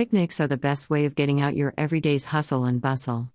Picnics are the best way of getting out your everyday's hustle and bustle.